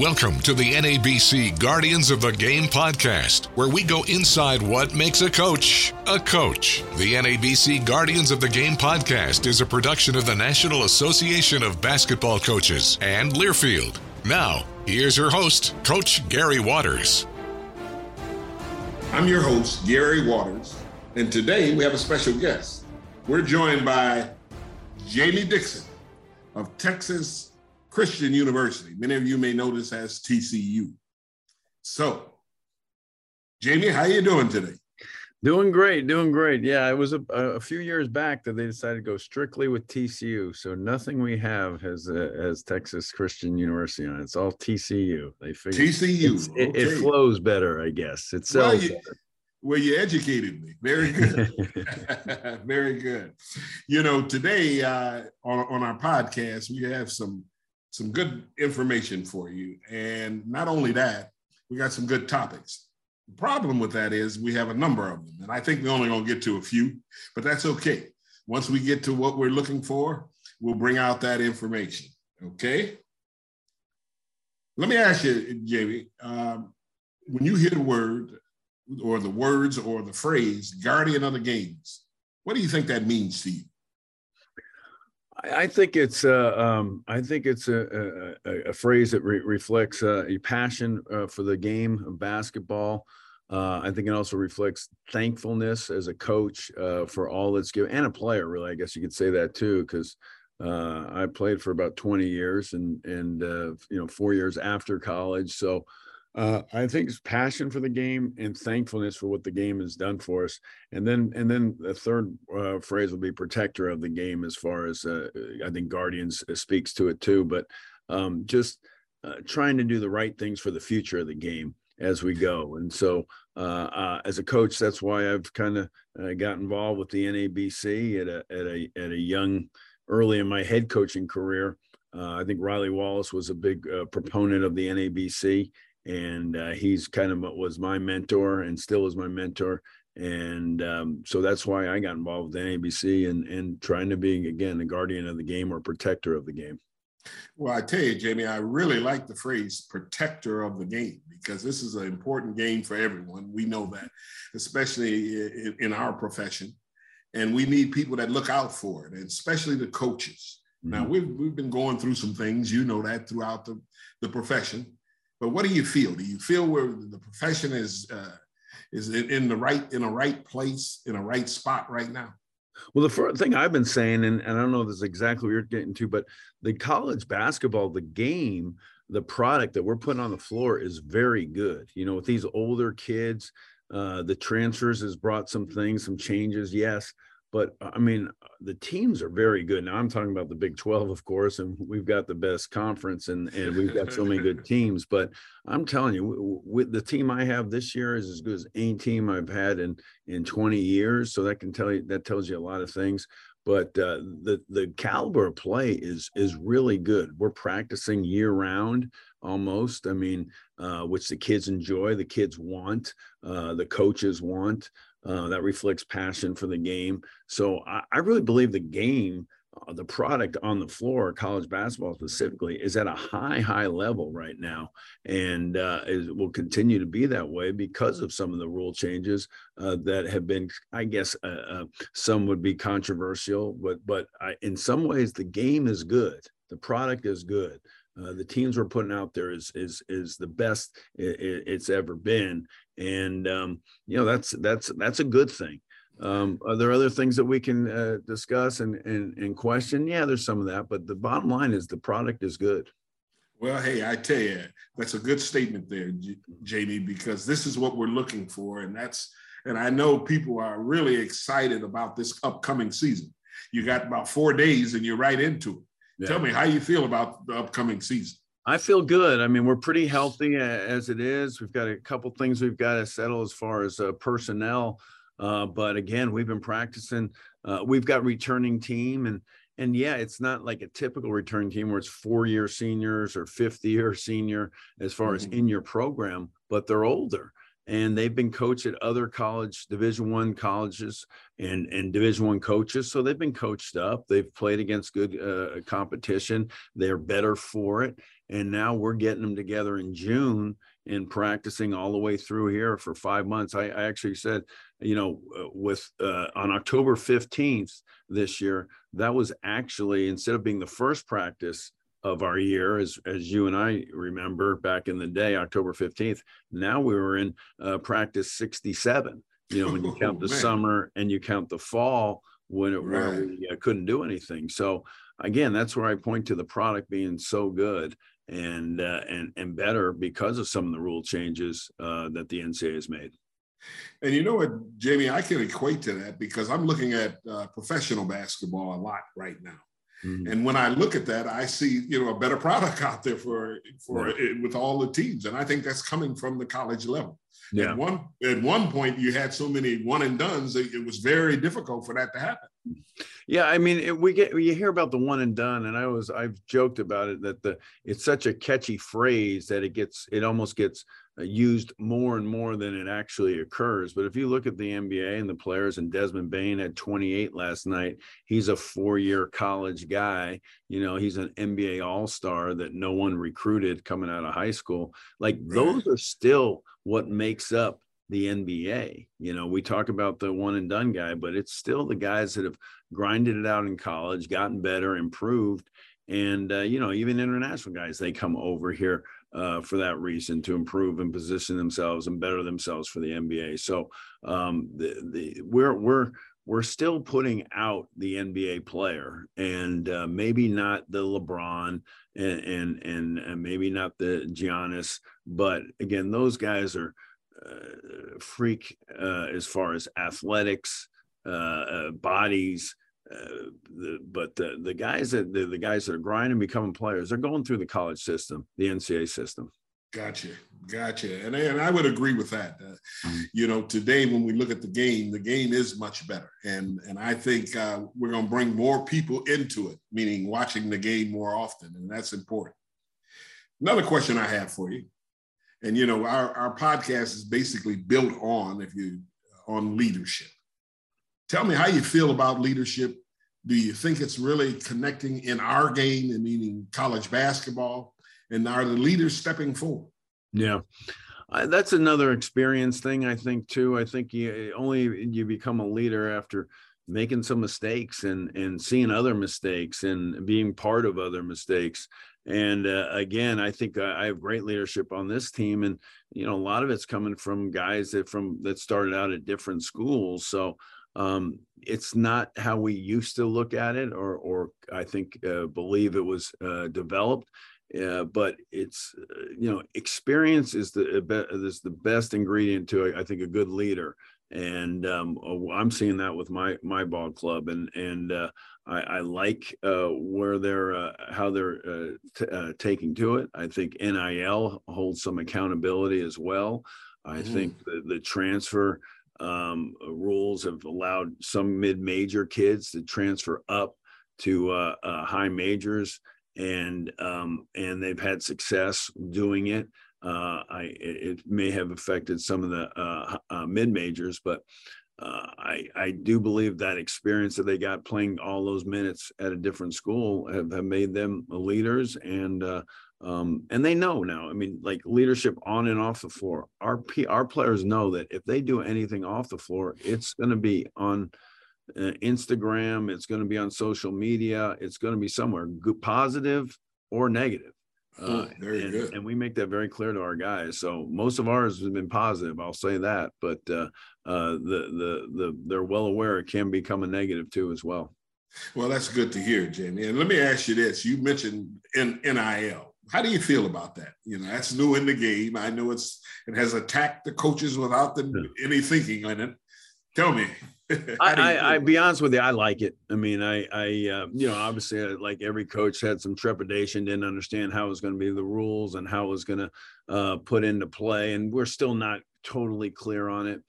Welcome to the NABC Guardians of the Game podcast, where we go inside what makes a coach a coach. The NABC Guardians of the Game podcast is a production of the National Association of Basketball Coaches and Learfield. Now, here's your host, Coach Gary Waters. I'm your host, Gary Waters, and today we have a special guest. We're joined by Jamie Dixon of Texas Christian University. Many of you may know this as TCU. So, Jamie, how are you doing today? Doing great, doing great. Yeah, it was a, a few years back that they decided to go strictly with TCU. So nothing we have has uh, has Texas Christian University on it. It's all TCU. They figured TCU. Okay. It, it, flows better, I guess. It sells well, you, better. Well, you educated me. Very good. Very good. You know, today uh, on, on our podcast, we have some some good information for you. And not only that, we got some good topics. The problem with that is we have a number of them. And I think we're only going to get to a few, but that's okay. Once we get to what we're looking for, we'll bring out that information. Okay. Let me ask you, Jamie, um, when you hear the word or the words or the phrase guardian of the games, what do you think that means to you? I think it's uh, um, I think it's a, a, a phrase that re- reflects uh, a passion uh, for the game of basketball. Uh, I think it also reflects thankfulness as a coach uh, for all that's given, and a player. Really, I guess you could say that too, because uh, I played for about 20 years, and and you know four years after college. So uh, I think it's passion for the game and thankfulness for what the game has done for us. And then, and then the third uh, phrase will be protector of the game, as far as uh, I think Guardians uh, speaks to it too. But um, just uh, trying to do the right things for the future of the game as we go. And so, uh, as a coach, that's why I've kind of got involved with the NABC at a at a at a young, early in my head coaching career. I think Riley Wallace was a big proponent of the NABC and uh, he's kind of was my mentor and still is my mentor and um, so that's why I got involved with NABC and and trying to be again the guardian of the game or protector of the game. Well, I tell you, Jamie, I really like the phrase protector of the game because this is an important game for everyone. We know that, especially in, in our profession. And we need people that look out for it, and especially the coaches. Mm-hmm. Now, we've, we've been going through some things, you know that, throughout the, the profession. But what do you feel? Do you feel where the profession is uh, is in the right in a right place in a right spot right now? Well, the first thing I've been saying, and, and I don't know if this is exactly what you're getting to, but the college basketball, the game, the product that we're putting on the floor is very good. You know, with these older kids, uh, the transfers has brought some things, some changes, yes, but I mean, the teams are very good. Now I'm talking about the Big 12, of course, and we've got the best conference and, and we've got so many good teams. But I'm telling you, with the team I have this year is as good as any team I've had in in 20 years. So that can tell you that tells you a lot of things. But uh, the the caliber of play is is really good. We're practicing year round almost. I mean, uh, which the kids enjoy, the kids want, uh, the coaches want. Uh, that reflects passion for the game. So I, I really believe the game, uh, the product on the floor, college basketball specifically, is at a high, high level right now, and uh, is, will continue to be that way because of some of the rule changes uh, that have been, I guess, uh, some would be controversial, but but I, in some ways the game is good, the product is good. Uh, the teams we're putting out there is is is the best it, it's ever been, and um, you know that's that's that's a good thing. Um, are there other things that we can uh, discuss and, and and question? Yeah, there's some of that, but the bottom line is the product is good. Well, hey, I tell you, that's a good statement there, Jamie, because this is what we're looking for, and that's and I know people are really excited about this upcoming season. You got about four days, and you're right into it. Yeah. Tell me how you feel about the upcoming season. I feel good. I mean, we're pretty healthy as it is. We've got a couple things we've got to settle as far as uh, personnel. Uh, but again, we've been practicing. Uh, we've got returning team, and and yeah, it's not like a typical returning team where it's four year seniors or fifth year senior as far mm-hmm. as in your program, but they're older and they've been coached at other college division one colleges and and division one coaches so they've been coached up they've played against good uh, competition they're better for it and now we're getting them together in June and practicing all the way through here for five months. I, I actually said, you know, uh, with uh, on October 15th this year, that was actually instead of being the first practice of our year, as as you and I remember back in the day, October 15th. Now we were in uh, practice 67. You know, when you count oh, the summer and you count the fall when it right. we uh, couldn't do anything. So again, that's where I point to the product being so good and uh, and and better because of some of the rule changes uh, that the NCAA has made. And you know what, Jamie, I can equate to that because I'm looking at uh, professional basketball a lot right now. Mm-hmm. And when I look at that, I see you know a better product out there for for right. it, with all the teams, and I think that's coming from the college level. Yeah. At one at one point, you had so many one and dones, it, it was very difficult for that to happen. Yeah, I mean, it, we get you hear about the one and done, and I was I've joked about it that the it's such a catchy phrase that it gets it almost gets used more and more than it actually occurs. But if you look at the NBA and the players, and Desmond Bane had 28 last night, he's a four-year college guy. You know, he's an NBA All-Star that no one recruited coming out of high school. Like those are still what makes up the NBA. You know, we talk about the one and done guy, but it's still the guys that have grinded it out in college, gotten better, improved. And, uh, you know, even international guys, they come over here uh, for that reason to improve and position themselves and better themselves for the NBA. So um, the, the, we're, we're, we're still putting out the NBA player and uh, maybe not the LeBron and, and, and, and maybe not the Giannis, but again, those guys are, uh, freak uh, as far as athletics, uh. The, but the, the guys that the, the guys that are grinding becoming players, they're going through the college system, the NCAA system. Gotcha, gotcha, and and I would agree with that. Uh, mm-hmm. You know, today when we look at the game, the game is much better, and and I think uh, we're going to bring more people into it, meaning watching the game more often, and that's important. Another question I have for you: and you know our, our podcast is basically built on if you on leadership tell me how you feel about leadership. Do you think it's really connecting in our game and meaning college basketball and are the leaders stepping forward? Yeah. That's another experience thing i think too. I think you only you become a leader after making some mistakes and and seeing other mistakes and being part of other mistakes. And uh, again, I think I have great leadership on this team, and you know a lot of it's coming from guys that from that started out at different schools. So um, it's not how we used to look at it, or or I think uh, believe it was uh, developed. Uh, but it's uh, you know experience is the is the best ingredient to I think a good leader and um, I'm seeing that with my my ball club, and and uh, I, I, like uh, where they're uh, how they're uh, t- uh, taking to it. I think NIL holds some accountability as well. I mm. think the, the transfer um, rules have allowed some mid-major kids to transfer up to uh, high majors, and um, and they've had success doing it. Uh, I it, may have affected some of the uh, uh, mid majors, but uh, I I do believe that experience that they got playing all those minutes at a different school have, have made them leaders and. Um, and they know now. I mean, like leadership on and off the floor. Our P, our players know that if they do anything off the floor, it's going to be on uh, Instagram. It's going to be on social media. It's going to be somewhere good, positive or negative. Uh, very and, good. And we make that very clear to our guys. So most of ours has been positive. I'll say that, but uh, uh, the the the they're well aware it can become a negative too as well. Well, that's good to hear, Jamie. And let me ask you this: You mentioned in NIL. How do you feel about that? You know, that's new in the game. I know it's it has attacked the coaches without them any thinking on it. Tell me. I, I, I, be honest with you, I like it. I mean, I, I, uh, you know, obviously, uh, like every coach had some trepidation, didn't understand how it was going to be the rules and how it was going to uh, put into play, and we're still not totally clear on it.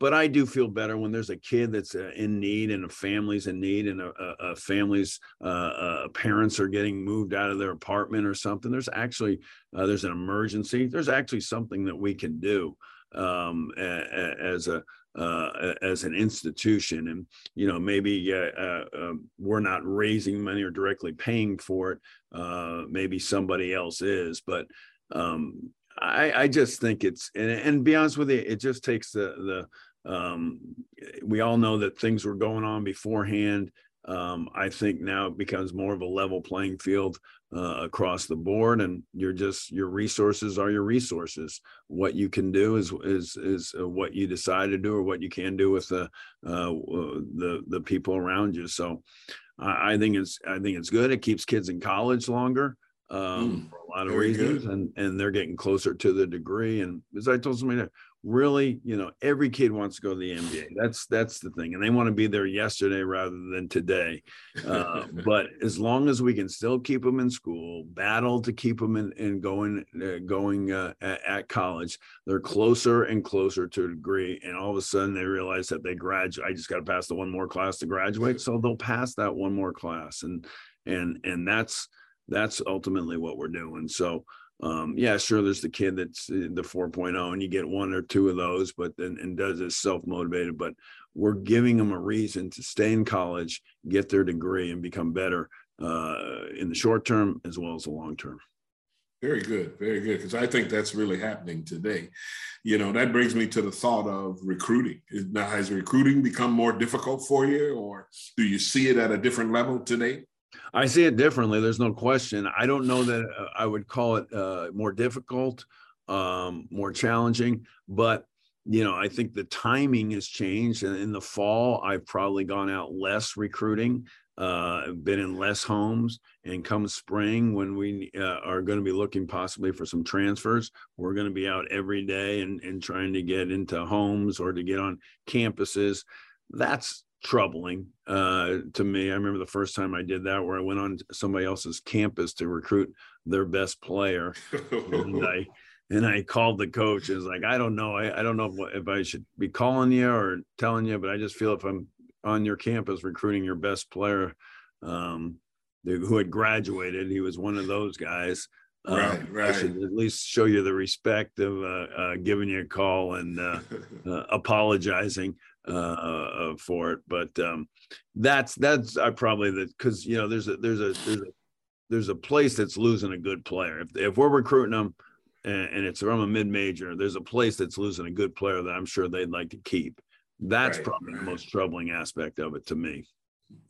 But I do feel better when there's a kid that's uh, in need and a family's in need and a, a, a family's uh, uh, parents are getting moved out of their apartment or something. There's actually there's an emergency. There's actually something that we can do um, as a uh, as an institution. And, you know, maybe uh, uh, um, we're not raising money or directly paying for it. Uh, maybe somebody else is. But um, I, I, just think it's, and, and be honest with you, it just takes the, the, um, we all know that things were going on beforehand. Um, I think now it becomes more of a level playing field uh, across the board, and you're just your resources are your resources. What you can do is is is uh, what you decide to do, or what you can do with the uh, the the people around you. So, I, I think it's I think it's good. It keeps kids in college longer um, mm, for a lot of reasons, good. and and they're getting closer to the degree. And as I told somebody, really, you know, every kid wants to go to the NBA. That's that's the thing, and they want to be there yesterday rather than today. Uh, but as long as we can still keep them in school, battle to keep them in, in going uh, going uh, at, at, college, they're closer and closer to a degree. And all of a sudden, they realize that they graduate. I just got to pass the one more class to graduate, so they'll pass that one more class, and and and that's that's ultimately what we're doing. So um, yeah, sure, there's the kid that's the 4.0, and you get one or two of those, but then and does it self motivated. But we're giving them a reason to stay in college, get their degree, and become better uh, in the short term as well as the long term. Very good, very good. Because I think that's really happening today. You know, that brings me to the thought of recruiting. Now, has recruiting become more difficult for you, or do you see it at a different level today? I see it differently. There's no question. I don't know that uh, I would call it uh, more difficult, um, more challenging, but you know, I think the timing has changed. And in the fall, I've probably gone out less recruiting, uh, been in less homes. And come spring, when we uh, are going to be looking possibly for some transfers, we're going to be out every day and, and trying to get into homes or to get on campuses. That's troubling uh, to me. I remember the first time I did that, where I went on somebody else's campus to recruit their best player, and I and I called the coach. And was like, I don't know, I, I don't know if, if I should be calling you or telling you, but I just feel if I'm on your campus recruiting your best player, um, who had graduated, he was one of those guys. Right, um, right. I should at least show you the respect of uh, uh, giving you a call and uh, uh apologizing uh, uh, for it. But um, that's that's I probably that because you know there's a there's a there's a there's a place that's losing a good player. If if we're recruiting them and, and it's from a mid major, there's a place that's losing a good player that I'm sure they'd like to keep. That's right, probably right. the most troubling aspect of it to me.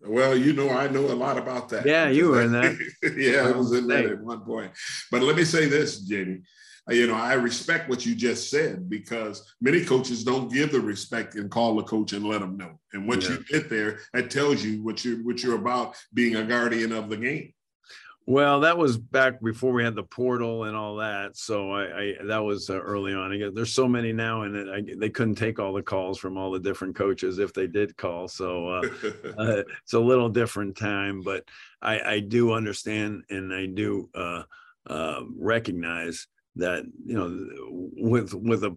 Well, you know, I know a lot about that. Yeah, you were in that. yeah, I was in that at one point. But let me say this, Jamie. Uh, you know, I respect what you just said because many coaches don't give the respect and call the coach and let them know. And once yeah. you get there, that tells you what you're what you're about being a guardian of the game. Well, that was back before we had the portal and all that. So I, I that was uh, early on. Guess there's so many now, and I, they couldn't take all the calls from all the different coaches if they did call. So uh, uh, it's a little different time, but I, I do understand and I do uh, uh, recognize that you know with with a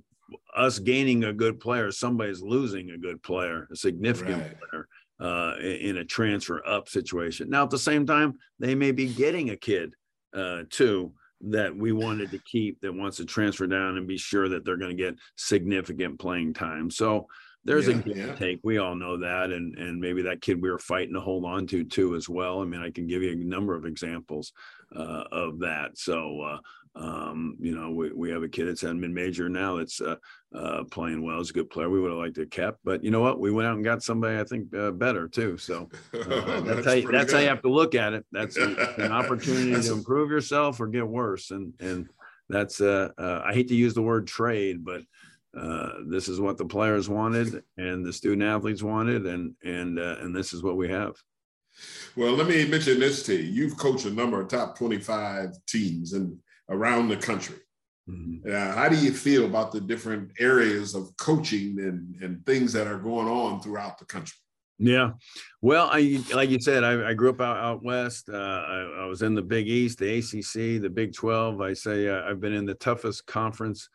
us gaining a good player, somebody's losing a good player, a significant right. player uh, in a transfer up situation. Now, at the same time, they may be getting a kid uh, too that we wanted to keep that wants to transfer down and be sure that they're going to get significant playing time. So there's yeah, a give yeah. take. We all know that, and and maybe that kid we were fighting to hold on to too as well. I mean, I can give you a number of examples uh, of that. So uh, um, you know, we, we have a kid that's at mid major now that's uh, uh, playing well. He's a good player. We would have liked to have kept, but you know what? We went out and got somebody I think uh, better too. So uh, that's, that's, how you, that's how you have to look at it. That's an opportunity to improve yourself or get worse. And and that's uh, uh, I hate to use the word trade, but this is what the players wanted and the student athletes wanted, and and and this is what we have. Well, let me mention this to you. You've coached a number of top 25 teams, and around the country. Mm-hmm. Uh, how do you feel about the different areas of coaching and, and things that are going on throughout the country? Yeah, well, I like you said, I, I grew up out, out west. Uh, I, I, was in the Big East, the ACC, the Big Twelve. I say uh, I've been in the toughest conference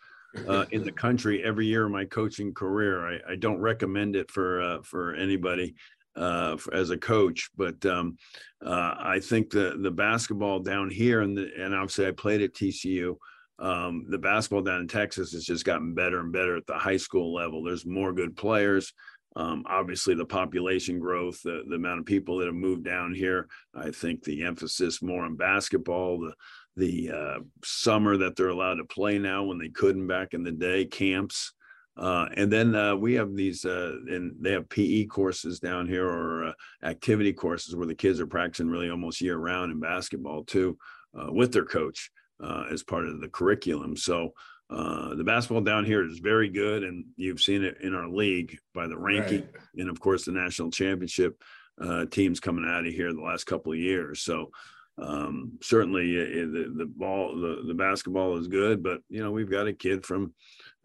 uh, in the country every year of my coaching career. I, I don't recommend it for uh, for anybody uh, as a coach. But um, uh, I think the the basketball down here, and the, and obviously I played at TCU. um, the basketball down in Texas has just gotten better and better at the high school level. There's more good players. Um, obviously, the population growth, the, the amount of people that have moved down here. I think the emphasis more on basketball, the the uh, summer that they're allowed to play now when they couldn't back in the day, camps. Uh, and then uh, we have these, uh, and they have PE courses down here or uh, activity courses where the kids are practicing really almost year round in basketball too, uh, with their coach as part of the curriculum. So the basketball down here is very good, and you've seen it in our league by the ranking, right. and of course the national championship teams coming out of here the last couple of years. So um, certainly uh, the, the ball, the, the basketball is good, but you know, we've got a kid from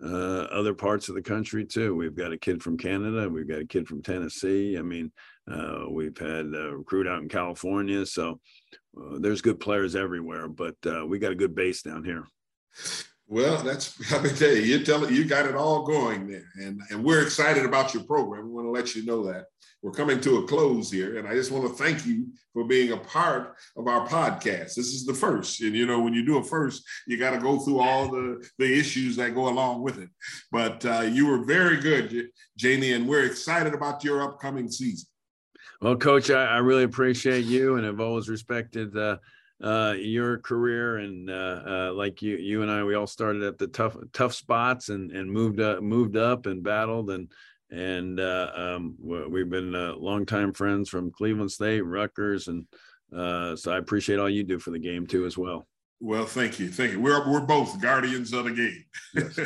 uh, other parts of the country too. We've got a kid from Canada. We've got a kid from Tennessee. I mean, uh, we've had a recruit out in California. So uh, there's good players everywhere, but uh, we got a good base down here. Well, that's I mean, tell you, you tell it, you got it all going there, and and we're excited about your program. We want to let you know that we're coming to a close here, and I just want to thank you for being a part of our podcast. This is the first, and you know when you do a first, you got to go through all the the issues that go along with it. But uh, you were very good, Jamie, and we're excited about your upcoming season. Well, Coach, I, I really appreciate you, and have always respected. Uh, uh, your career and uh, uh, like you you and I we all started at the tough tough spots and and moved up moved up and battled and and uh, um, we've been uh, longtime friends from Cleveland State, Rutgers, and uh, so I appreciate all you do for the game too as well. Well, thank you, thank you. We're we're both guardians of the game. Yes.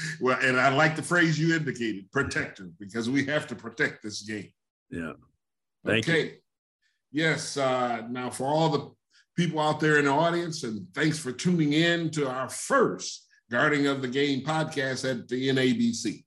well, and I like the phrase you indicated, protector, because we have to protect this game. Yeah. Thank okay. You. Yes. Uh, now, for all the people out there in the audience, and thanks for tuning in to our first Guarding of the Game podcast at the NABC.